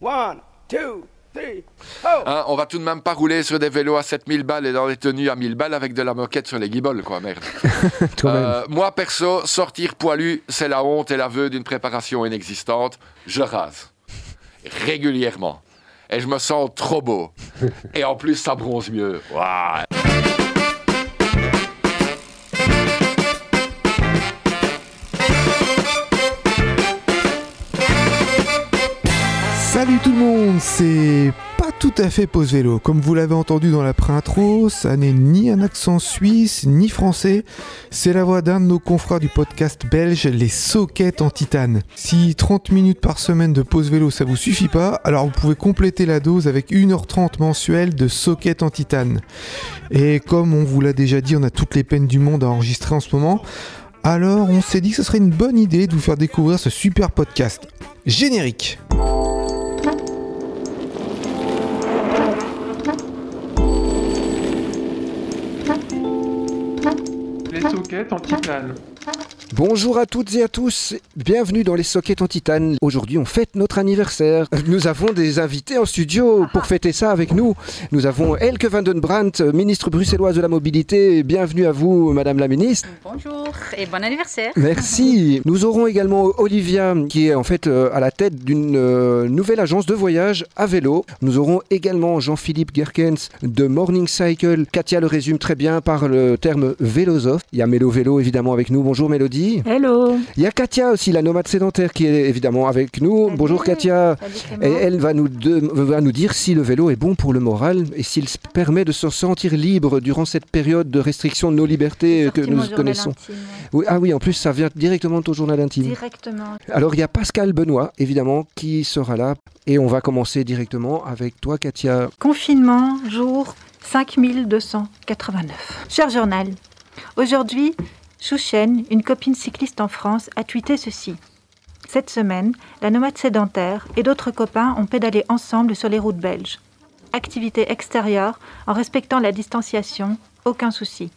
One, two, three, Hein, on va tout de même pas rouler sur des vélos à 7000 balles et dans des tenues à 1000 balles avec de la moquette sur les guibolles, quoi, merde. Euh, moi, perso, sortir poilu, c'est la honte et l'aveu d'une préparation inexistante. Je rase. Régulièrement. Et je me sens trop beau. Et en plus, ça bronze mieux. Waouh. Salut tout le monde, c'est pas tout à fait pause vélo. Comme vous l'avez entendu dans la pré-intro, ça n'est ni un accent suisse ni français. C'est la voix d'un de nos confrères du podcast belge, les Soquettes en titane. Si 30 minutes par semaine de pause vélo ça vous suffit pas, alors vous pouvez compléter la dose avec 1h30 mensuelle de Soquettes en titane. Et comme on vous l'a déjà dit, on a toutes les peines du monde à enregistrer en ce moment. Alors on s'est dit que ce serait une bonne idée de vous faire découvrir ce super podcast. Générique Les sockets en titane. Bonjour à toutes et à tous, bienvenue dans les Sockets en Titane. Aujourd'hui, on fête notre anniversaire. Nous avons des invités en studio pour fêter ça avec nous. Nous avons Elke van den Brandt, ministre bruxelloise de la mobilité. Bienvenue à vous, Madame la ministre. Bonjour et bon anniversaire. Merci. Nous aurons également Olivia, qui est en fait euh, à la tête d'une euh, nouvelle agence de voyage à vélo. Nous aurons également Jean-Philippe Gerkens de Morning Cycle. Katia le résume très bien par le terme vélosophe. Il y a Mélo Vélo évidemment avec nous. Bonjour Mélodie. Hello. Il y a Katia aussi, la nomade sédentaire, qui est évidemment avec nous. Salut. Bonjour Katia. Salut Et Clément. elle va nous, de- va nous dire si le vélo est bon pour le moral et s'il s- permet de se sentir libre durant cette période de restriction de nos libertés que nous connaissons. intime, ouais. Oui, ah oui, en plus, ça vient directement de ton journal intime. Directement. Alors, il y a Pascal Benoît, évidemment, qui sera là. Et on va commencer directement avec toi, Katia. Confinement, jour 5289. Cher journal, aujourd'hui, Chouchen, une copine cycliste en France, a tweeté ceci. Cette semaine, la nomade sédentaire et d'autres copains ont pédalé ensemble sur les routes belges. Activité extérieure, en respectant la distanciation, aucun souci.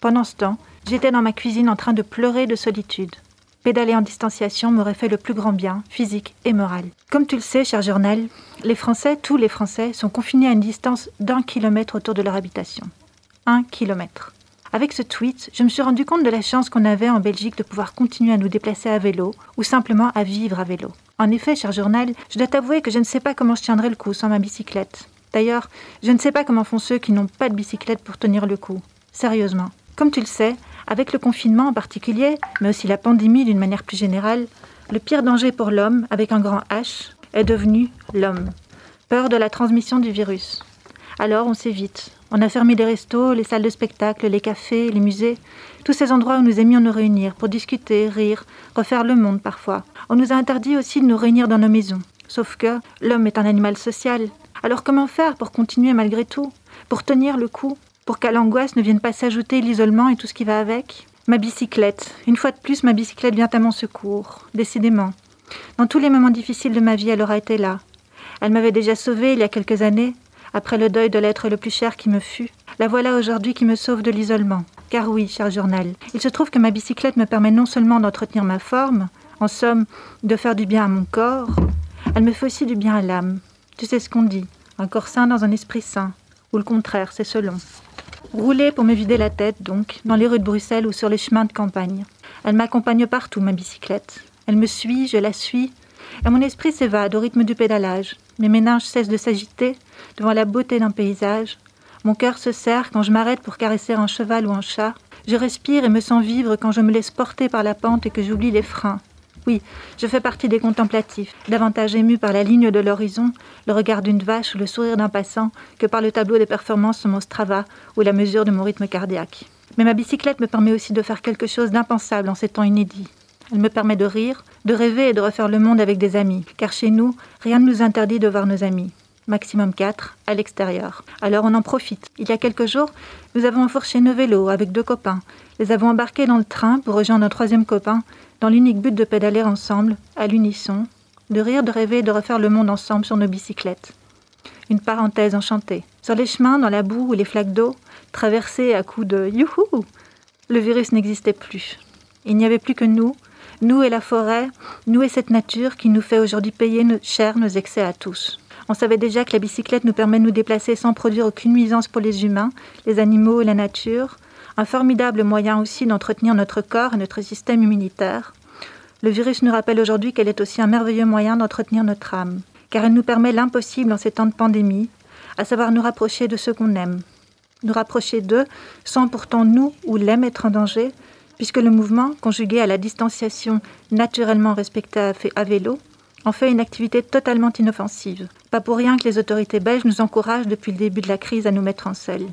Pendant ce temps, j'étais dans ma cuisine en train de pleurer de solitude. Pédaler en distanciation m'aurait fait le plus grand bien, physique et moral. Comme tu le sais, cher journal, les Français, tous les Français, sont confinés à une distance d'un kilomètre autour de leur habitation. Un kilomètre. Avec ce tweet, je me suis rendu compte de la chance qu'on avait en Belgique de pouvoir continuer à nous déplacer à vélo ou simplement à vivre à vélo. En effet, cher journal, je dois t'avouer que je ne sais pas comment je tiendrai le coup sans ma bicyclette. D'ailleurs, je ne sais pas comment font ceux qui n'ont pas de bicyclette pour tenir le coup. Sérieusement. Comme tu le sais, avec le confinement en particulier, mais aussi la pandémie d'une manière plus générale, le pire danger pour l'homme, avec un grand H, est devenu l'homme. Peur de la transmission du virus. Alors on s'évite. On a fermé les restos, les salles de spectacle, les cafés, les musées, tous ces endroits où nous aimions nous réunir pour discuter, rire, refaire le monde parfois. On nous a interdit aussi de nous réunir dans nos maisons. Sauf que l'homme est un animal social. Alors comment faire pour continuer malgré tout? Pour tenir le coup? Pour qu'à l'angoisse ne vienne pas s'ajouter l'isolement et tout ce qui va avec? Ma bicyclette. Une fois de plus, ma bicyclette vient à mon secours. Décidément. Dans tous les moments difficiles de ma vie, elle aura été là. Elle m'avait déjà sauvée il y a quelques années, après le deuil de l'être le plus cher qui me fut. La voilà aujourd'hui qui me sauve de l'isolement. Car oui, cher journal, il se trouve que ma bicyclette me permet non seulement d'entretenir ma forme, en somme, de faire du bien à mon corps, elle me fait aussi du bien à l'âme. Tu sais ce qu'on dit, un corps sain dans un esprit sain, ou le contraire, c'est selon. Rouler pour me vider la tête, donc, dans les rues de Bruxelles ou sur les chemins de campagne. Elle m'accompagne partout, ma bicyclette. Elle me suit, je la suis, et mon esprit s'évade au rythme du pédalage. Mes méninges cessent de s'agiter devant la beauté d'un paysage. Mon cœur se serre quand je m'arrête pour caresser un cheval ou un chat. Je respire et me sens vivre quand je me laisse porter par la pente et que j'oublie les freins. Oui, je fais partie des contemplatifs, davantage émus par la ligne de l'horizon, le regard d'une vache ou le sourire d'un passant que par le tableau des performances sur mon Strava ou la mesure de mon rythme cardiaque. Mais ma bicyclette me permet aussi de faire quelque chose d'impensable en ces temps inédits. Elle me permet de rire, de rêver et de refaire le monde avec des amis, car chez nous, rien ne nous interdit de voir nos amis. Maximum 4 à l'extérieur. Alors on en profite. Il y a quelques jours, nous avons enfourché nos vélos avec deux copains, les avons embarqués dans le train pour rejoindre un troisième copain, dans l'unique but de pédaler ensemble, à l'unisson, de rire, de rêver et de refaire le monde ensemble sur nos bicyclettes. Une parenthèse enchantée. Sur les chemins, dans la boue ou les flaques d'eau, traversés à coups de youhou, le virus n'existait plus. Il n'y avait plus que nous, Nous et la forêt, nous et cette nature qui nous fait aujourd'hui payer nos- cher nos excès à tous. On savait déjà que la bicyclette nous permet de nous déplacer sans produire aucune nuisance pour les humains, les animaux et la nature. Un formidable moyen aussi d'entretenir notre corps et notre système immunitaire. Le virus nous rappelle aujourd'hui qu'elle est aussi un merveilleux moyen d'entretenir notre âme, car elle nous permet l'impossible en ces temps de pandémie, à savoir nous rapprocher de ceux qu'on aime. Nous rapprocher d'eux sans pourtant nous ou les être en danger, puisque le mouvement, conjugué à la distanciation naturellement respectée à vélo, en fait une activité totalement inoffensive. Pas pour rien que les autorités belges nous encouragent depuis le début de la crise à nous mettre en selle.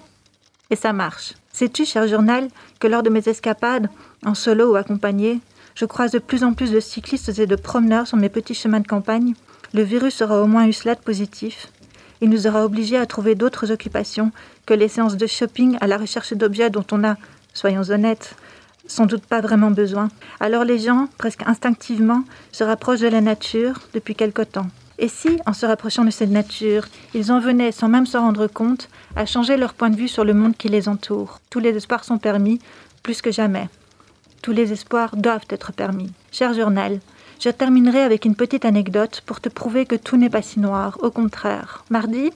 Et ça marche. Sais-tu, cher journal, que lors de mes escapades, en solo ou accompagné, je croise de plus en plus de cyclistes et de promeneurs sur mes petits chemins de campagne Le virus aura au moins eu cela de positif. Il nous aura obligés à trouver d'autres occupations que les séances de shopping à la recherche d'objets dont on a, soyons honnêtes, sans doute pas vraiment besoin. Alors les gens, presque instinctivement, se rapprochent de la nature depuis quelque temps. Et si, en se rapprochant de cette nature, ils en venaient, sans même s'en rendre compte, à changer leur point de vue sur le monde qui les entoure? Tous les espoirs sont permis, plus que jamais. Tous les espoirs doivent être permis. Cher journal, je terminerai avec une petite anecdote pour te prouver que tout n'est pas si noir, au contraire. Mardi,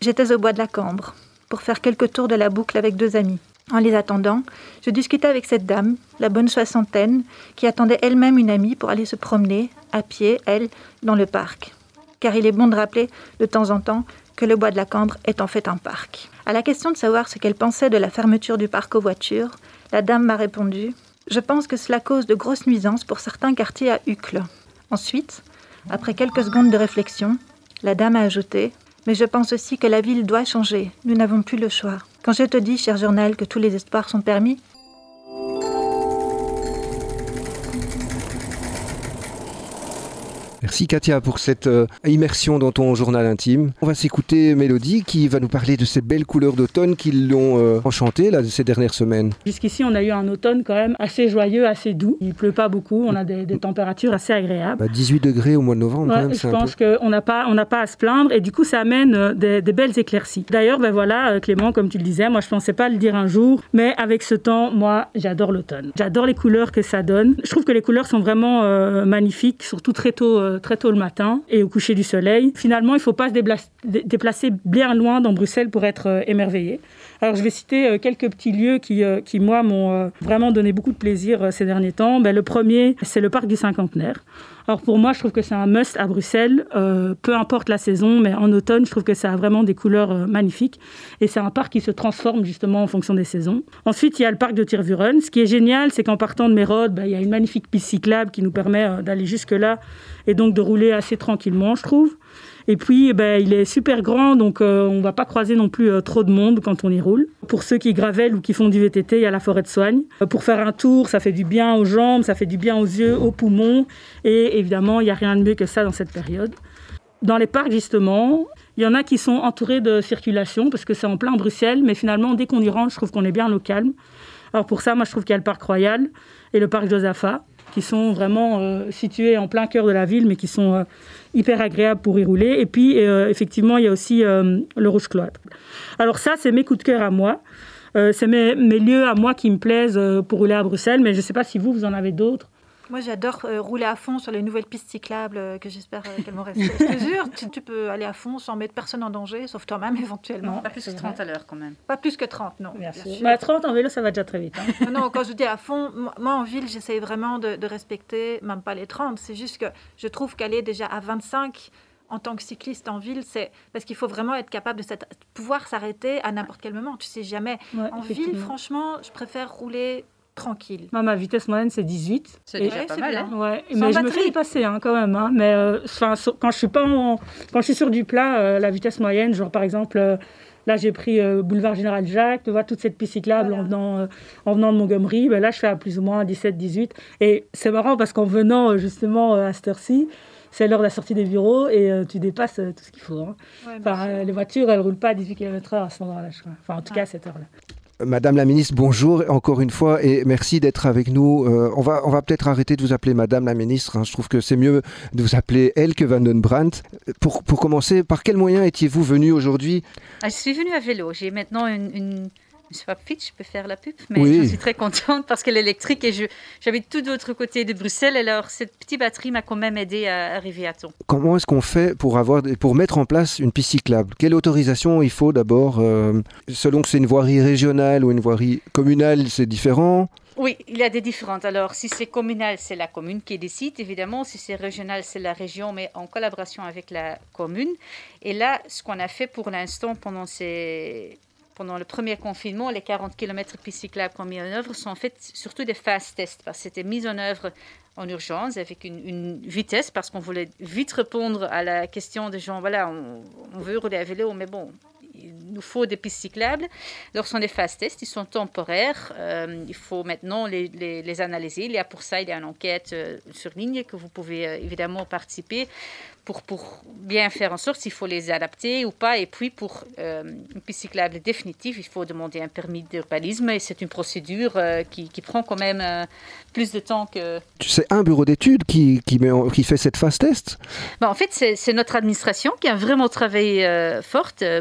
j'étais au bois de la Cambre pour faire quelques tours de la boucle avec deux amis. En les attendant, je discutais avec cette dame, la bonne soixantaine, qui attendait elle-même une amie pour aller se promener, à pied, elle, dans le parc. Car il est bon de rappeler, de temps en temps, que le bois de la Cambre est en fait un parc. À la question de savoir ce qu'elle pensait de la fermeture du parc aux voitures, la dame m'a répondu Je pense que cela cause de grosses nuisances pour certains quartiers à Uccle. Ensuite, après quelques secondes de réflexion, la dame a ajouté Mais je pense aussi que la ville doit changer. Nous n'avons plus le choix. Quand je te dis, cher journal, que tous les espoirs sont permis, Merci Katia pour cette euh, immersion dans ton journal intime. On va s'écouter Mélodie qui va nous parler de ces belles couleurs d'automne qui l'ont euh, enchantée là, ces dernières semaines. Jusqu'ici, on a eu un automne quand même assez joyeux, assez doux. Il pleut pas beaucoup, on a des, des températures assez agréables. Bah, 18 degrés au mois de novembre, quand Ouais, même, je pense peu. qu'on n'a pas, on pas à se plaindre et du coup ça amène euh, des, des belles éclaircies. D'ailleurs, ben voilà, Clément, comme tu le disais, moi je pensais pas le dire un jour, mais avec ce temps, moi j'adore l'automne. J'adore les couleurs que ça donne. Je trouve que les couleurs sont vraiment euh, magnifiques, surtout très tôt, très tôt le matin et au coucher du soleil. Finalement, il faut pas se déplacer bien loin dans Bruxelles pour être euh, émerveillé. Alors je vais citer euh, quelques petits lieux qui, euh, qui moi, m'ont vraiment donné beaucoup de plaisir ces derniers temps. Ben, le premier, c'est le parc du cinquantenaire. Alors pour moi, je trouve que c'est un must à Bruxelles, peu importe la saison, mais en automne, je trouve que ça a vraiment des couleurs magnifiques. Et c'est un parc qui se transforme justement en fonction des saisons. Ensuite, il y a le parc de Tirvuren. Ce qui est génial, c'est qu'en partant de Mérode, ben, il y a une magnifique piste cyclable qui nous permet d'aller jusque-là et donc de rouler assez tranquillement, je trouve. Et puis, eh ben, il est super grand, donc euh, on va pas croiser non plus euh, trop de monde quand on y roule. Pour ceux qui gravellent ou qui font du VTT, il y a la forêt de soigne. Euh, pour faire un tour, ça fait du bien aux jambes, ça fait du bien aux yeux, aux poumons. Et évidemment, il n'y a rien de mieux que ça dans cette période. Dans les parcs, justement, il y en a qui sont entourés de circulation parce que c'est en plein Bruxelles, mais finalement, dès qu'on y rentre, je trouve qu'on est bien au calme. Alors pour ça, moi, je trouve qu'il y a le parc Royal et le parc Josaphat qui sont vraiment euh, situés en plein cœur de la ville, mais qui sont euh, hyper agréables pour y rouler. Et puis, euh, effectivement, il y a aussi euh, le Rouge Cloître. Alors ça, c'est mes coups de cœur à moi. C'est mes, lieux à moi qui me plaisent pour rouler à Bruxelles, mais je ne sais pas si vous, vous en avez d'autres. Moi, j'adore euh, rouler à fond sur les nouvelles pistes cyclables euh, que j'espère euh, qu'elles vont rester. Je te jure, tu, tu peux aller à fond sans mettre personne en danger, sauf toi-même éventuellement. Non. Pas plus que C'est 30 à l'heure quand même. Pas plus que 30, non. Bien bien sûr. sûr. Mais à 30 en vélo, ça va déjà très vite. hein. Non, non, quand je dis à fond, moi, en ville, j'essaye vraiment de, de respecter, même pas les 30. C'est juste que je trouve qu'aller déjà à 25 en tant que cycliste en ville, c'est parce qu'il faut vraiment être capable de pouvoir s'arrêter à n'importe quel moment. Tu sais jamais. Ouais, En ville, franchement, je préfère rouler tranquille. Moi, ma vitesse moyenne, c'est 18. C'est déjà Ouais, pas c'est mal. bien. hein. Ouais, Sans mais je me batterie. fais y passer hein, quand même. hein. Mais euh, sur- quand je suis pas en- quand je suis sur du plat, euh, la vitesse moyenne, genre par exemple, euh, là j'ai pris euh, boulevard Général Jacques, tu vois toute cette piste cyclable Voilà. en venant euh, en venant de Montgomery. Ben là, je fais à plus ou moins 17, 18. Et c'est marrant parce qu'en venant euh, justement euh, à cette heure-ci, c'est l'heure de la sortie des bureaux et euh, tu dépasses euh, tout ce qu'il faut. hein. Ouais, Enfin, euh, les voitures, elles roulent pas à 18 km/h à ce moment-là, je crois. Enfin, en tout cas, à cette heure-là. Madame la ministre, bonjour encore une fois et merci d'être avec nous. Euh, on va, on va peut-être arrêter de vous appeler Madame la ministre. hein. Je trouve que c'est mieux de vous appeler Elke van den Brandt. Pour, pour commencer, par quel moyen étiez-vous venu aujourd'hui? Ah, je suis venue à vélo. J'ai maintenant une- Swapfit, je peux faire la pub, mais Oui. je suis très contente parce que l'électrique, et je- j'habite tout de l'autre côté de Bruxelles, alors cette petite batterie m'a quand même aidé à arriver à temps. Comment est-ce qu'on fait pour, avoir, pour mettre en place une piste cyclable? Quelle autorisation il faut d'abord euh, Selon que c'est une voirie régionale ou une voirie communale, c'est différent? Oui, il y a des différentes. Alors, si c'est communal, c'est la commune qui décide, évidemment. Si c'est régional, c'est la région, mais en collaboration avec la commune. Et là, ce qu'on a fait pour l'instant pendant ces... Pendant le premier confinement, les 40 km cyclables qu'on a mis en œuvre sont en fait surtout des fast tests, parce que c'était mis en œuvre en urgence avec une, une vitesse, parce qu'on voulait vite répondre à la question des gens, voilà, on, on veut rouler à vélo, mais bon, il nous faut des pistes cyclables. Ce sont des fast tests, ils sont temporaires. Euh, il faut maintenant les, les- les analyser. Il y a pour ça, il y a une enquête euh, sur ligne que vous pouvez euh, évidemment participer pour, pour bien faire en sorte s'il faut les adapter ou pas. Et puis, pour une piste cyclable définitive, il faut demander un permis d'urbanisme et c'est une procédure qui, qui prend quand même plus de temps que, C'est un bureau d'études qui, qui, met en- qui fait cette phase test? Bah, en fait, c'est notre administration qui a vraiment travaillé forte, euh,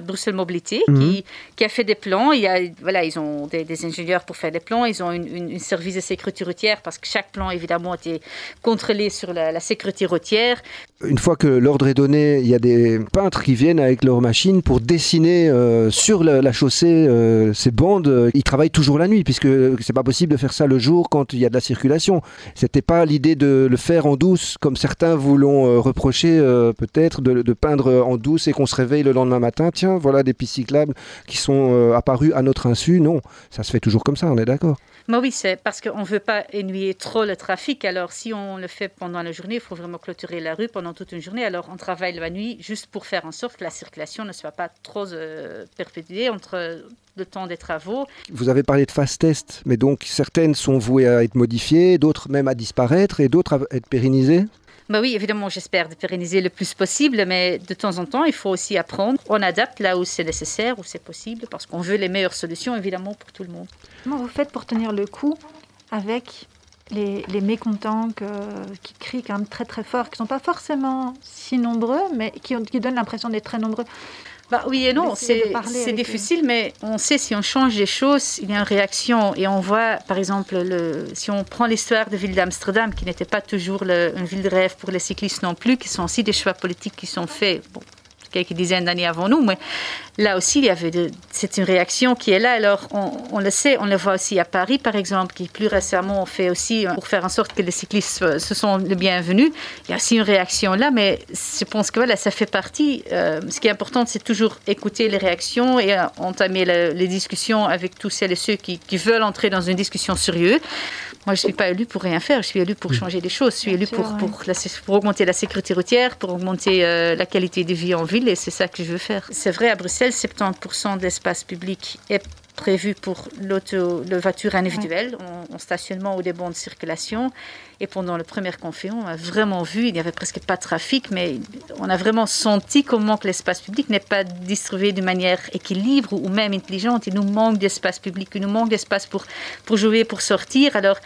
Mhm. qui, qui a fait des plans. Il y a, voilà, ils ont des, des ingénieurs pour faire des plans. Ils ont une, une- une service de sécurité routière parce que chaque plan, évidemment, était contrôlé sur la, la sécurité routière. Une fois que l'ordre est donné, il y a des peintres qui viennent avec leurs machines pour dessiner euh, sur la, chaussée euh, ces bandes. Ils travaillent toujours la nuit puisque c'est pas possible de faire ça le jour quand il y a de la circulation. C'était pas l'idée de le faire en douce comme certains vous l'ont euh, reproché euh, peut-être de, de peindre en douce et qu'on se réveille le lendemain matin. Tiens, voilà des pistes cyclables qui sont apparues à notre insu. Non, ça se fait toujours comme ça. On est d'accord. Mais oui, c'est parce qu'on ne veut pas ennuyer trop le trafic. Alors, si on le fait pendant la journée, il faut vraiment clôturer la rue pendant toute une journée. Alors, on travaille la nuit juste pour faire en sorte que la circulation ne soit pas trop euh, perpétuée entre le temps des travaux. Vous avez parlé de fast test, mais donc certaines sont vouées à être modifiées, d'autres même à disparaître et d'autres à être pérennisées? Bah oui, évidemment, j'espère de pérenniser le plus possible, mais de temps en temps, il faut aussi apprendre. On adapte là où c'est nécessaire, où c'est possible, parce qu'on veut les meilleures solutions, évidemment, pour tout le monde. Comment vous faites pour tenir le coup avec les, les mécontents que- qui crient quand même très très fort, qui ne sont pas forcément si nombreux, mais qui, ont- qui donnent l'impression d'être très nombreux Bah oui et non, de c'est eux. difficile, mais on sait si on change les choses, il y a une réaction. Et on voit, par exemple, le, si on prend l'histoire de ville d'Amsterdam, qui n'était pas toujours le- une ville de rêve pour les cyclistes non plus, qui sont aussi des choix politiques qui sont faits. Bon, quelques dizaines d'années avant nous, mais là aussi, il y avait c'est une réaction qui est là. Alors, on, le sait, on le voit aussi à Paris, par exemple, qui plus récemment ont fait aussi euh, pour faire en sorte que les cyclistes euh, se sont les bienvenus. Il y a aussi une réaction là, mais je pense que voilà, ça fait partie. euh, ce qui est important, c'est toujours écouter les réactions et entamer le- les discussions avec tous celles et ceux qui veulent entrer dans une discussion sérieuse. Moi, je ne suis pas élu pour rien faire, je suis élu pour changer les choses. Je suis Bien élu sûr, pour, ouais. pour, la sé- pour augmenter la sécurité routière, pour augmenter euh, la qualité de vie en ville, et c'est ça que je veux faire. C'est vrai, à Bruxelles, 70% d'espace public est prévu pour l'auto, le voiture individuelle, en, en stationnement ou des bons de circulation. Et pendant le premier confinement, on a vraiment vu, il n'y avait presque pas de trafic, mais on a vraiment senti comment que l'espace public n'est pas distribué de manière équilibre ou même intelligente. Il nous manque d'espace public, il nous manque d'espace pour, pour jouer, pour sortir. Alors,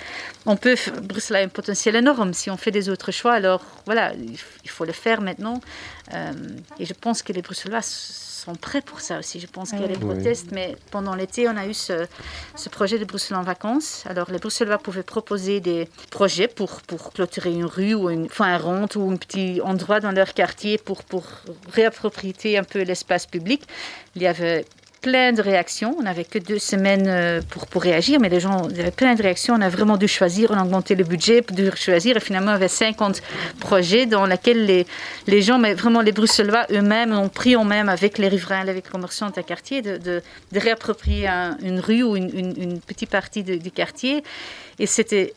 on peut, Bruxelles a un potentiel énorme. Si on fait des autres choix, alors voilà, il faut le faire maintenant. Euh, et je pense que les Bruxellois sont prêts pour ça aussi. Je pense qu'il y a des Oui. protestes, mais pendant l'été, on a eu ce, ce projet de Bruxelles en vacances. Alors, les Bruxellois pouvaient proposer des projets pour, pour clôturer une rue ou une, enfin, un rond ou un petit endroit dans leur quartier pour, pour réapproprier un peu l'espace public. Il y avait plein de réactions. On n'avait que deux semaines euh, pour, pour réagir, mais les gens, avait plein de réactions. On a vraiment dû choisir, on a augmenté le budget pour dû choisir. Et finalement, y avait 50 projets dans lesquels les, les gens, mais vraiment les Bruxellois eux-mêmes, ont pris en même avec les riverains, avec les commerçants de quartier, de, de, de réapproprier un- une rue ou une, une- une petite partie de- du quartier. Et c'était,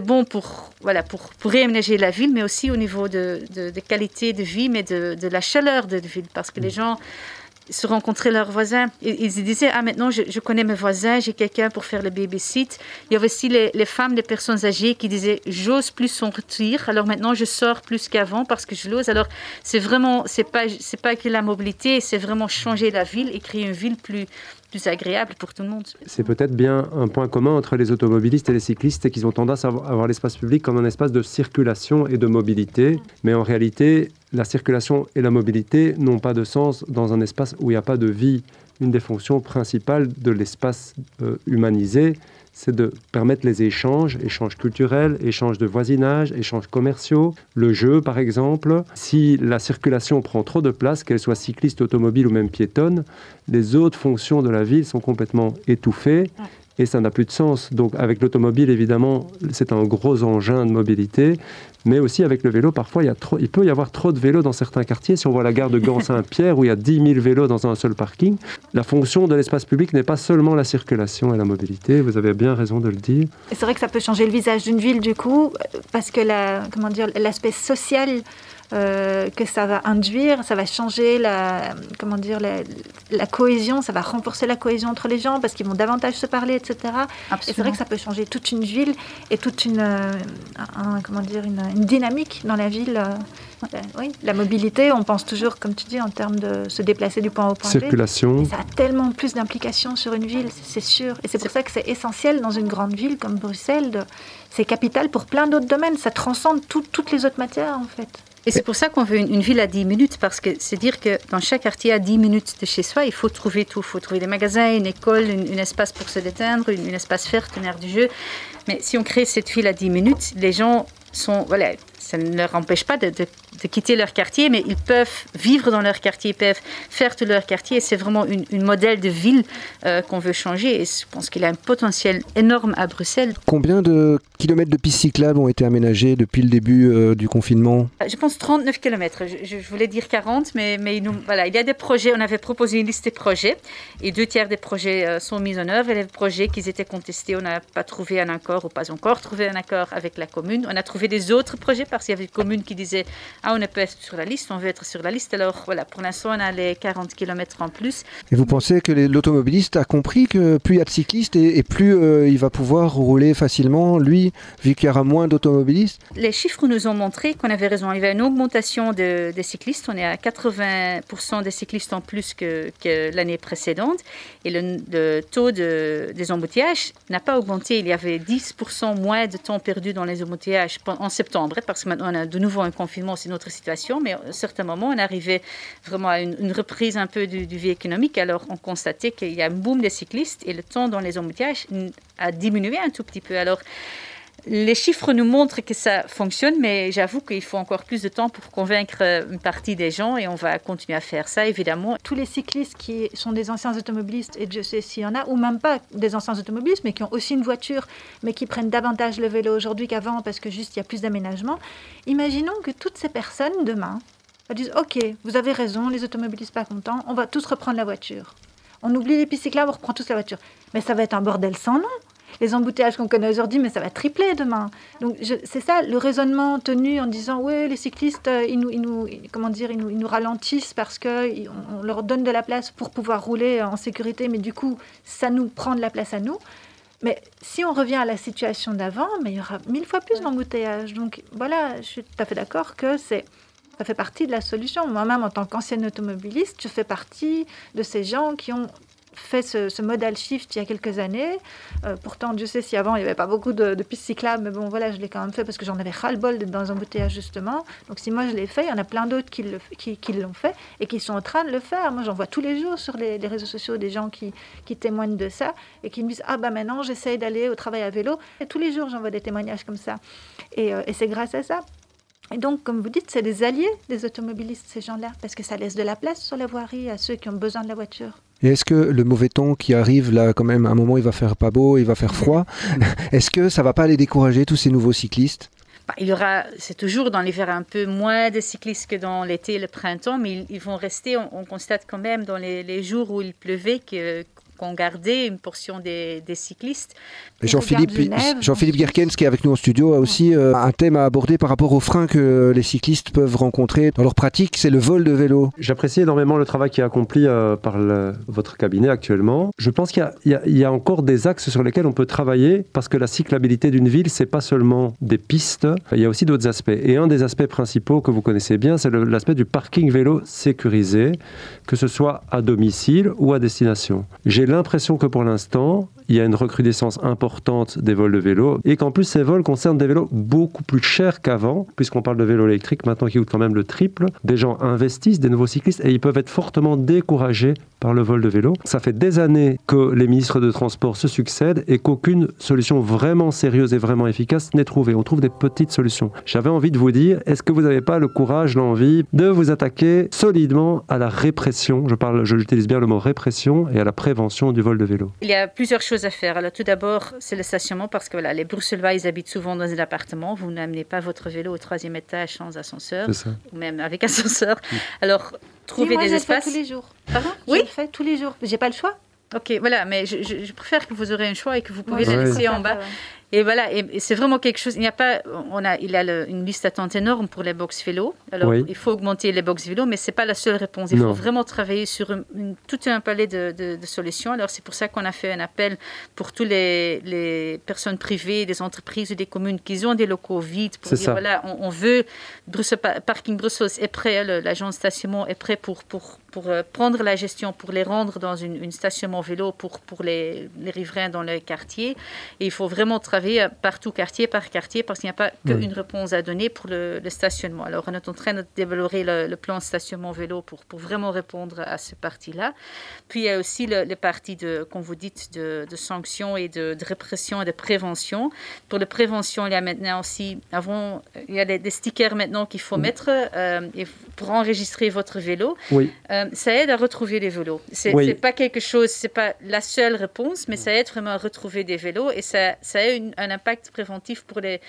bon pour, voilà, pour, pour réaménager la ville, mais aussi au niveau de, de, de qualité de vie, mais de, de la chaleur de la ville, parce que les gens se rencontraient leurs voisins. Ils se disaient, ah maintenant je, je connais mes voisins, j'ai quelqu'un pour faire le babysit. Il y avait aussi les, les femmes, les personnes âgées qui disaient, j'ose plus sortir, alors maintenant je sors plus qu'avant parce que je l'ose. Alors c'est vraiment, c'est pas, c'est pas que la mobilité, c'est vraiment changer la ville et créer une ville plus, plus agréable pour tout le monde. C'est peut-être bien un point commun entre les automobilistes et les cyclistes, c'est qu'ils ont tendance à avoir l'espace public comme un espace de circulation et de mobilité. Mais en réalité, la circulation et la mobilité n'ont pas de sens dans un espace où il n'y a pas de vie. une des fonctions principales de l'espace euh, humanisé, c'est de permettre les échanges, échanges culturels, échanges de voisinage, échanges commerciaux, le jeu par exemple. Si la circulation prend trop de place, qu'elle soit cycliste, automobile ou même piétonne, les autres fonctions de la ville sont complètement étouffées et ça n'a plus de sens. Donc avec l'automobile, évidemment, c'est un gros engin de mobilité, mais aussi avec le vélo, parfois il, peut y avoir trop de vélos dans certains quartiers. Si on voit la gare de Gand-Saint-Pierre où il y a 10 000 vélos dans un seul parking, la fonction de l'espace public n'est pas seulement la circulation et la mobilité. Vous avez bien raison de le dire. C'est vrai que ça peut changer le visage d'une ville du coup, parce que l'aspect social euh, que ça va induire, ça va changer la, comment dire, la, la, cohésion, ça va renforcer la cohésion entre les gens parce qu'ils vont davantage se parler, etc. Et c'est vrai que ça peut changer toute une ville et toute une, euh, un, comment dire, une, une, dynamique dans la ville. Euh, oui, la mobilité, on pense toujours, comme tu dis, en termes de se déplacer du point A au point B. Circulation. Ça a tellement plus d'implications sur une ville, c'est sûr. Et c'est pour ça que c'est essentiel dans une grande ville comme Bruxelles. C'est capital pour plein d'autres domaines. Ça transcende tout, toutes les autres matières, en fait. Et c'est pour ça qu'on veut une, une, ville à 10 minutes, parce que c'est dire que dans chaque quartier à 10 minutes de chez soi, il faut trouver tout. Il faut trouver des magasins, une école, un espace pour se détendre, un espace vert, une aire du jeu. Mais si on crée cette ville à 10 minutes, les gens sont, voilà, ça ne leur empêche pas de, de, de, quitter leur quartier, mais ils peuvent vivre dans leur quartier, ils peuvent faire tout leur quartier. C'est vraiment une, une, modèle de ville euh, qu'on veut changer. Et je pense qu'il a un potentiel énorme à Bruxelles. Combien de kilomètres de pistes cyclables ont été aménagés depuis le début euh, du confinement? Je pense 39 kilomètres. Je, je, voulais dire 40, mais, mais nous, voilà, il y a des projets. On avait proposé une liste de projets et deux tiers des projets euh, sont mis en œuvre. Et les projets qui étaient contestés, on n'a pas trouvé un accord ou pas encore trouvé un accord avec la commune. On a trouvé des autres projets parce qu'il y avait des communes qui disaient Ah, on ne peut être sur la liste, on veut être sur la liste. Alors voilà, pour l'instant, on a les 40 km en plus. Et vous pensez que l'automobiliste a compris que plus il y a de cyclistes et, et plus euh, il va pouvoir rouler facilement, lui, vu qu'il y aura moins d'automobilistes? Les chiffres nous ont montré qu'on avait raison. Il y avait une augmentation de, des cyclistes. On est à 80% des cyclistes en plus que, que l'année précédente. Et le, le taux de, des embouteillages n'a pas augmenté. Il y avait 10% moins de temps perdu dans les embouteillages en septembre, parce que maintenant on a de nouveau un confinement, une autre situation, mais à un certain moment, on arrivait vraiment à une, reprise un peu du, du, vie économique. Alors, on constatait qu'il y a un boom des cyclistes et le temps dans les embouteillages a diminué un tout petit peu. Alors, les chiffres nous montrent que ça fonctionne, mais j'avoue qu'il faut encore plus de temps pour convaincre une partie des gens et on va continuer à faire ça, évidemment. Tous les cyclistes qui sont des anciens automobilistes, et je sais s'il y en a, ou même pas des anciens automobilistes, mais qui ont aussi une voiture, mais qui prennent davantage le vélo aujourd'hui qu'avant parce que juste il y a plus d'aménagement, imaginons que toutes ces personnes, demain, disent Ok, vous avez raison, les automobilistes pas contents, on va tous reprendre la voiture. On oublie les pistes cyclables, on reprend tous la voiture. Mais ça va être un bordel sans nom les embouteillages qu'on connaît aujourd'hui, mais ça va tripler demain. Donc c'est ça le raisonnement tenu en disant oui, les cyclistes, euh, ils nous, ils nous, comment dire, ils nous, ils nous ralentissent parce que on, on leur donne de la place pour pouvoir rouler en sécurité, mais du coup, ça nous prend de la place à nous. Mais si on revient à la situation d'avant, mais il y aura mille fois plus d'embouteillages. Donc voilà, je suis tout à fait d'accord que c'est ça fait partie de la solution. Moi-même, en tant qu'ancienne automobiliste, je fais partie de ces gens qui ont fait ce, modal shift il y a quelques années. Euh, pourtant, Dieu sait si avant il n'y avait pas beaucoup de, de, pistes cyclables, mais bon, voilà, je l'ai quand même fait parce que j'en avais ras-le-bol d'être dans un embouteillage justement. Donc, si moi je l'ai fait, il y en a plein d'autres qui l'ont fait et qui sont en train de le faire. Moi, j'en vois tous les jours sur les, réseaux sociaux des gens qui, qui témoignent de ça et qui me disent Ah, bah maintenant, j'essaye d'aller au travail à vélo. Et tous les jours, j'en vois des témoignages comme ça. Et, euh, et c'est grâce à ça. Et donc, comme vous dites, c'est des alliés des automobilistes, ces gens-là, parce que ça laisse de la place sur la voirie à ceux qui ont besoin de la voiture. Et est-ce que le mauvais temps qui arrive, là, quand même, à un moment, il va faire pas beau, il va faire froid, est-ce que ça va pas les décourager, tous ces nouveaux cyclistes? Bah, il y aura, c'est toujours dans l'hiver un peu moins de cyclistes que dans l'été et le printemps, mais ils, ils vont rester, on, on, constate quand même dans les, les jours où il pleuvait que, qu'on gardait une portion des, des cyclistes. Jean-Philippe Jean Gerkens, qui est avec nous en studio, a aussi euh, un thème à aborder par rapport aux freins que les cyclistes peuvent rencontrer dans leur pratique, c'est le vol de vélo. J'apprécie énormément le travail qui est accompli euh, par le, votre cabinet actuellement. Je pense qu'il y, y, y, a encore des axes sur lesquels on peut travailler parce que la cyclabilité d'une ville, c'est pas seulement des pistes, il y a aussi d'autres aspects. Et un des aspects principaux que vous connaissez bien, c'est l'aspect du parking vélo sécurisé, que ce soit à domicile ou à destination. J'ai l'impression que pour l'instant, il y a une recrudescence importante des vols de vélos et qu'en plus ces vols concernent des vélos beaucoup plus chers qu'avant, puisqu'on parle de vélos électriques maintenant qui coûtent quand même le triple. Des gens investissent, des nouveaux cyclistes, et ils peuvent être fortement découragés par le vol de vélo. Ça fait des années que les ministres de Transport se succèdent et qu'aucune solution vraiment sérieuse et vraiment efficace n'est trouvée. On trouve des petites solutions. J'avais envie de vous dire, est-ce que vous n'avez pas le courage, l'envie de vous attaquer solidement à la répression? Je parle, j'utilise bien le mot répression et à la prévention du vol de vélo. Il y a plusieurs choses à faire. Alors tout d'abord, c'est le stationnement parce que voilà, les Bruxellois, ils habitent souvent dans un appartement. Vous n'amenez pas votre vélo au troisième étage sans ascenseur, ou même avec ascenseur. Alors trouver moi, des je espaces. Le fais tous les jours. Pardon? Oui? Je le fais tous les jours. J'ai pas le choix. Ok, voilà, mais je, je- je préfère que vous aurez un choix et que vous pouvez Ouais, le laisser en bas. Et voilà, et, et c'est vraiment quelque chose. Il n'y a pas, on a, il a le- une liste d'attente énorme pour les box vélo. Alors, Oui. il faut augmenter les box vélo, mais c'est pas la seule réponse. Il Non. faut vraiment travailler sur une- une- tout un palais de, de- de solutions. Alors, c'est pour ça qu'on a fait un appel pour tous les, les personnes privées, des entreprises ou des communes qui ont des locaux vides pour dire ça. voilà, on, on veut Bruxelles, Parking Brussels est prêt, le- l'agence de stationnement est prêt pour pour pour euh, prendre la gestion, pour les rendre dans une, une stationnement vélo pour pour les, les riverains dans le quartier. Et il faut vraiment travailler euh, partout, quartier par quartier, parce qu'il n'y a pas Oui. qu'une réponse à donner pour le, le stationnement. Alors, on est en train de développer le, le plan stationnement vélo pour, pour vraiment répondre à ce parti-là. Puis, il y a aussi le, le parti, de, comme vous dites, de, de sanctions et de, de répression et de prévention. Pour la prévention, il y a maintenant aussi, avant, il y a des, des stickers maintenant qu'il faut mettre euh, et pour enregistrer votre vélo. Oui. Euh, ça aide à retrouver les vélos. C'est c'est pas quelque chose, c'est pas la seule réponse, mais ça aide vraiment à retrouver des vélos et ça, ça a une- un impact préventif pour, les,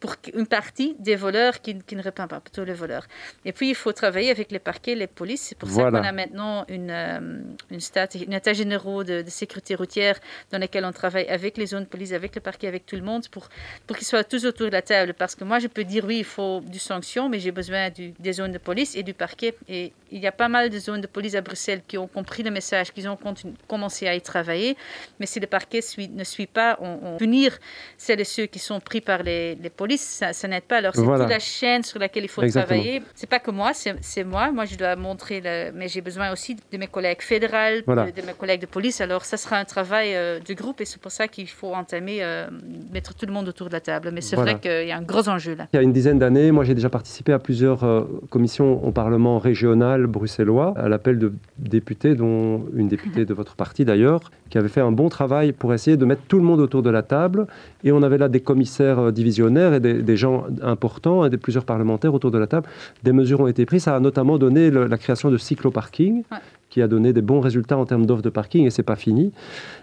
pour une partie des voleurs qui, qui ne répondent pas, plutôt les voleurs. Et puis, il faut travailler avec les parquets, les polices. C'est pour Voilà. ça qu'on a maintenant une, euh, une, stat, une état généraux de, de sécurité routière dans lequel on travaille avec les zones de police, avec le parquet, avec tout le monde pour, pour qu'ils soient tous autour de la table. Parce que moi, je peux dire oui, il faut du sanction, mais j'ai besoin du- des zones de police et du parquet. Et il y a pas mal de zones de police à Bruxelles qui ont compris le message, qui ont commencé à y travailler. Mais si le parquet suit- ne suit pas, on, on punir celles et ceux qui sont pris par les, les polices, ça, ça n'aide pas. Alors c'est Voilà. toute la chaîne sur laquelle il faut Exactement. travailler. C'est pas que moi, c'est moi. Moi, je dois montrer, le... mais j'ai besoin aussi de mes collègues fédérales, Voilà. de, de mes collègues de police. Alors ça sera un travail euh, de groupe et c'est pour ça qu'il faut entamer, euh, mettre tout le monde autour de la table. Mais c'est Voilà. vrai qu'il y a un gros enjeu là. Il y a une dizaine d'années, moi j'ai déjà participé à plusieurs euh, commissions au Parlement régional bruxellois, à l'appel de députés, dont une députée de votre parti d'ailleurs, qui avait fait un bon travail pour essayer de mettre tout le monde autour de la table. Et on avait là des commissaires euh, divisionnaires et des, des gens importants, et des plusieurs parlementaires autour de la table. Des mesures ont été prises. Ça a notamment donné le- la création de cycloparking, Ouais. qui a donné des bons résultats en termes d'offres de parking, et c'est pas fini.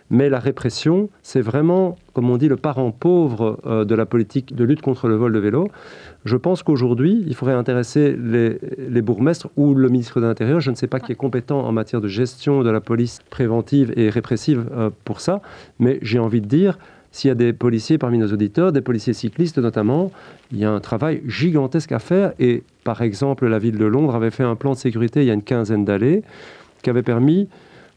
Mais la répression, c'est vraiment, comme on dit, le parent pauvre euh, de la politique de lutte contre le vol de vélo. Je pense qu'aujourd'hui, il faudrait intéresser les, les bourgmestres ou le ministre de l'Intérieur, je ne sais pas qui est compétent en matière de gestion de la police préventive et répressive euh, pour ça, mais j'ai envie de dire, s'il y a des policiers parmi nos auditeurs, des policiers cyclistes notamment, il y a un travail gigantesque à faire. Et par exemple, la ville de Londres avait fait un plan de sécurité il y a une quinzaine d'années qui avait permis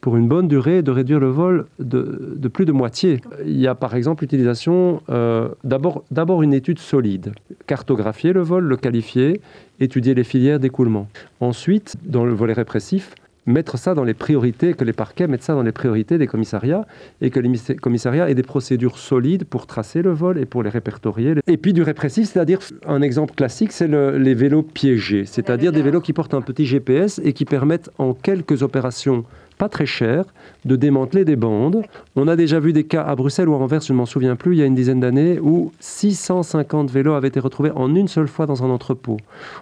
pour une bonne durée de réduire le vol de, plus de moitié. Il y a par exemple l'utilisation euh, d'abord d'abord une étude solide, cartographier le vol, le qualifier, étudier les filières d'écoulement. Ensuite, dans le volet répressif, mettre ça dans les priorités, que les parquets mettent ça dans les priorités des commissariats et que les mis- commissariats aient des procédures solides pour tracer le vol et pour les répertorier. Et puis du répressif, c'est-à-dire un exemple classique, c'est le- les vélos piégés, c'est-à-dire des vélos qui portent un petit GPS et qui permettent en quelques opérations pas très chères de démanteler des bandes. On a déjà vu des cas à Bruxelles ou à Anvers, je ne m'en souviens plus, il y a une dizaine d'années, où 650 vélos avaient été retrouvés en une seule fois dans un entrepôt.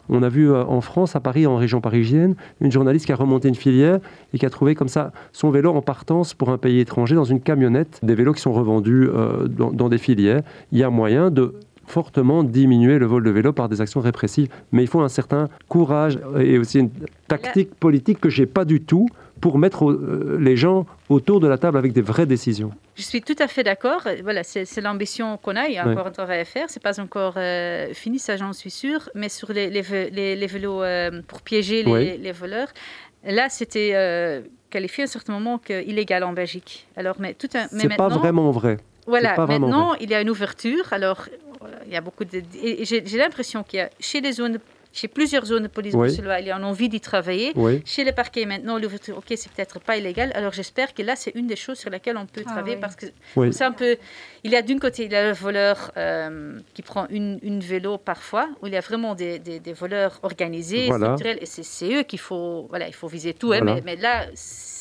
On a vu euh, en France, à Paris, en région parisienne, une journaliste qui a remonté une filière et qui a trouvé comme ça son vélo en partance pour un pays étranger dans une camionnette. Des vélos qui sont revendus euh, dans, dans des filières. Il y a moyen de fortement diminuer le vol de vélo par des actions répressives. Mais il faut un certain courage et aussi une tactique politique que j'ai pas du tout pour mettre euh, les gens autour de la table avec des vraies décisions. Je suis tout à fait d'accord. Voilà, c'est l'ambition qu'on a. Il y a Ouais. encore un travail à faire. C'est pas encore euh, fini, ça j'en suis sûre. Mais sur les, les, vé- les- les vélos euh, pour piéger les, voleurs, là c'était euh, qualifié à un certain moment que illégal en Belgique. Alors, mais tout un, C'est pas vraiment vrai. Voilà, maintenant il y a une ouverture. Alors, il y a beaucoup de. j'ai l'impression qu'il y a chez les zones chez plusieurs zones de police Oui. il y a une envie d'y travailler. Oui. Chez les parquets maintenant, l'ouverture, ok, c'est peut-être pas illégal. Alors j'espère que là, c'est une des choses sur lesquelles on peut Ah travailler oui. parce que Oui. c'est un peu. Il y a d'une côté, il y a le voleur euh, qui prend une, une vélo parfois, où il y a vraiment des, des- des voleurs organisés, Voilà. structurels, et c'est c'est eux qu'il faut, voilà, il faut viser tout. hein, mais, mais là,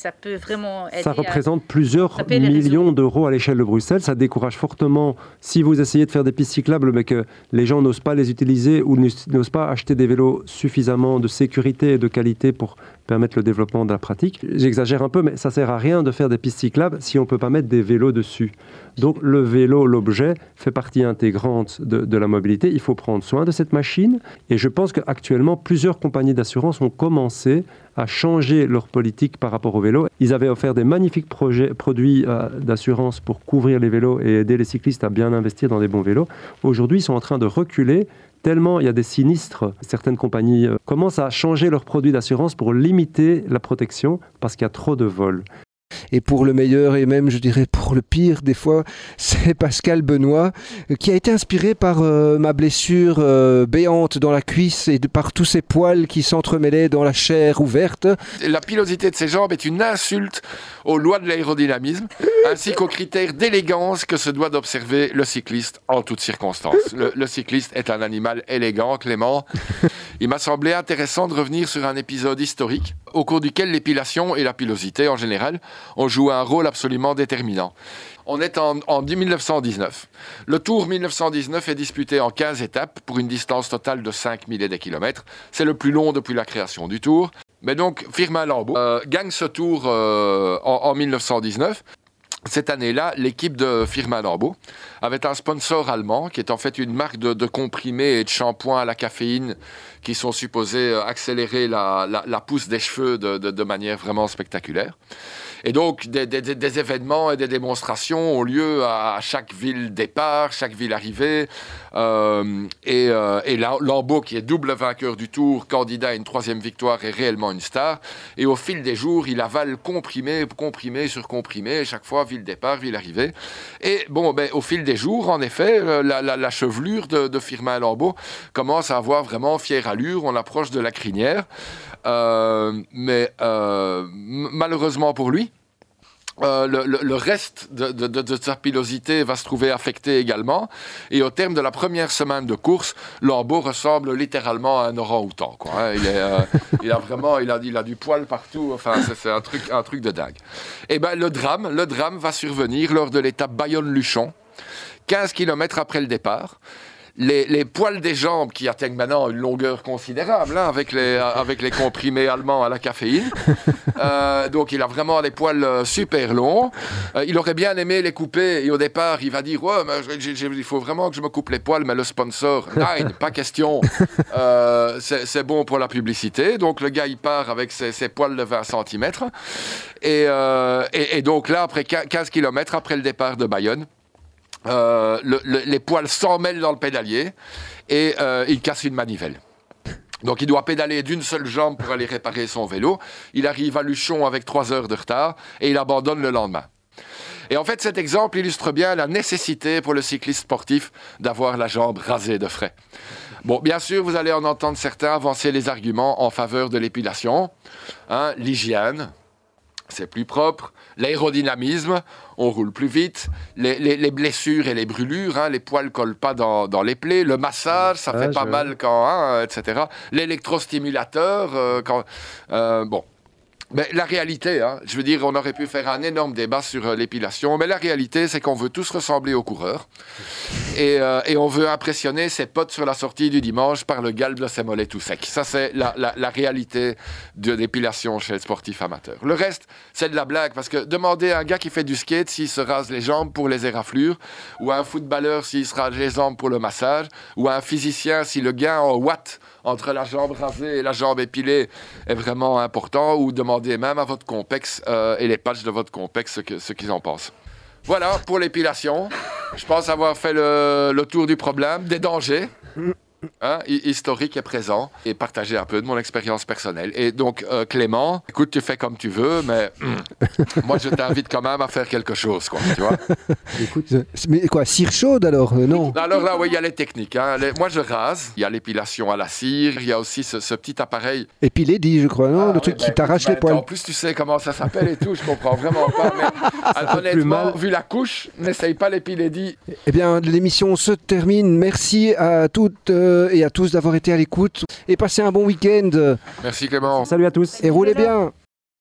ça peut vraiment aider. Ça à- représente plusieurs millions d'euros à l'échelle de Bruxelles. Ça décourage fortement si vous essayez de faire des pistes cyclables, mais que les gens n'osent pas les utiliser ou n'osent pas acheter des vélos suffisamment de sécurité et de qualité pour permettre le développement de la pratique. J'exagère un peu, mais ça sert à rien de faire des pistes cyclables si on ne peut pas mettre des vélos dessus. Donc le vélo, l'objet, fait partie intégrante de, la mobilité. Il faut prendre soin de cette machine. Et je pense qu'actuellement, plusieurs compagnies d'assurance ont commencé à changer leur politique par rapport au vélo. Ils avaient offert des magnifiques projets, produits euh, d'assurance pour couvrir les vélos et aider les cyclistes à bien investir dans des bons vélos. Aujourd'hui, ils sont en train de reculer tellement il y a des sinistres. Certaines compagnies euh, commencent à changer leurs produits d'assurance pour limiter la protection parce qu'il y a trop de vols. Et pour le meilleur et même, je dirais, pour le pire, des fois, c'est Pascal Benoît euh, qui a été inspiré par euh, ma blessure euh, béante dans la cuisse et de, par tous ces poils qui s'entremêlaient dans la chair ouverte. La pilosité de ses jambes est une insulte aux lois de l'aérodynamisme, ainsi qu'aux critères d'élégance que se doit d'observer le cycliste en toutes circonstances. Le, le cycliste est un animal élégant, Clément. Il m'a semblé intéressant de revenir sur un épisode historique au cours duquel l'épilation et la pilosité en général ont joué un rôle absolument déterminant. On est en, en 1919. Le Tour 1919 est disputé en 15 étapes pour une distance totale de 5 milliers de kilomètres. C'est le plus long depuis la création du Tour. Mais donc, Firmin Lambeau euh, gagne ce Tour euh, en 1919. Cette année-là, l'équipe de Firmin Lambeau avait un sponsor allemand qui est en fait une marque de, comprimés et de shampoings à la caféine qui sont supposés accélérer la, pousse des cheveux de manière vraiment spectaculaire. Et donc, des, événements et des démonstrations ont lieu à, chaque ville départ, chaque ville arrivée. Euh, et euh, Lambeau, qui est double vainqueur du Tour, candidat à une troisième victoire, est réellement une star. Et au fil des jours, il avale comprimé, comprimé sur comprimé, chaque fois, ville départ, ville arrivée. Et bon, ben, au fil des jours, en effet, euh, la chevelure de, de Firmin Lambeau commence à avoir vraiment fière allure. On approche de la crinière. Euh, mais euh, malheureusement pour lui, euh, le, reste de, sa pilosité va se trouver affecté également. Et au terme de la première semaine de course, Lambeau ressemble littéralement à un orang-outan. hein. Il, a vraiment il a, du poil partout. Enfin, c'est un truc, un truc de dingue. Et ben le drame, le drame va survenir lors de l'étape Bayonne-Luchon, 15 km après le départ. Les, les poils des jambes qui atteignent maintenant une longueur considérable hein, avec, les, avec les comprimés allemands à la caféine. Euh, donc il a vraiment des poils euh, super longs. Euh, il aurait bien aimé les couper et au départ il va dire ouais, mais il faut vraiment que je me coupe les poils, mais le sponsor, nein, pas question. Euh, c'est bon pour la publicité. Donc le gars il part avec ses, ses poils de 20 cm. Et, et, et donc là, après 15 km après le départ de Bayonne, euh, le- le- les poils s'en mêlent dans le pédalier et euh, il casse une manivelle. Donc il doit pédaler d'une seule jambe pour aller réparer son vélo. Il arrive à Luchon avec trois heures de retard et il abandonne le lendemain. Et en fait, cet exemple illustre bien la nécessité pour le cycliste sportif d'avoir la jambe rasée de frais. Bon, bien sûr, vous allez en entendre certains avancer les arguments en faveur de l'épilation. Hein, L'hygiène, c'est plus propre. L'aérodynamisme, on roule plus vite. Les, les- les blessures et les brûlures, hein, les poils collent pas dans, dans les plaies. Le massage, ça fait pas mal quand, hein, etc. L'électrostimulateur, euh, quand, euh, bon. Mais la réalité, hein, je veux dire, on aurait pu faire un énorme débat sur euh, l'épilation, mais la réalité, c'est qu'on veut tous ressembler aux coureurs. Et, euh, et on veut impressionner ses potes sur la sortie du dimanche par le galbe de ses mollets tout secs. Ça, c'est la, la- la réalité de l'épilation chez le sportif amateur. Le reste, c'est de la blague, parce que demander à un gars qui fait du skate s'il se rase les jambes pour les éraflures, ou à un footballeur s'il se rase les jambes pour le massage, ou à un physicien si le gain en watts entre la jambe rasée et la jambe épilée est vraiment important, ou demandez même à votre complexe euh, et les patchs de votre complexe ce qu'ils en pensent. Voilà pour l'épilation. Je pense avoir fait le tour du problème, des dangers. Hein, hi- historique et présent, et partager un peu de mon expérience personnelle. Et donc, euh, Clément, écoute, tu fais comme tu veux, mais hum, moi, je t'invite quand même à faire quelque chose, quoi, tu vois. Écoute, Mais quoi, cire chaude alors Euh, Non? Alors là, oui, il y a les techniques. hein. Les- moi, je rase. Il y a l'épilation à la cire. Il y a aussi ce, ce petit appareil. Lady, je crois, non? Ah, Le oui, truc bah, qui t'arrache les poils. En plus, tu sais comment ça s'appelle et tout. Je comprends vraiment pas. Mais honnêtement, vu la couche, n'essaye pas l'épiler dit. Eh bien, l'émission se termine. Merci à toutes euh, et à tous d'avoir été à l'écoute. Et passez un bon week-end. Merci Clément. salut à tous. Et roulez bien.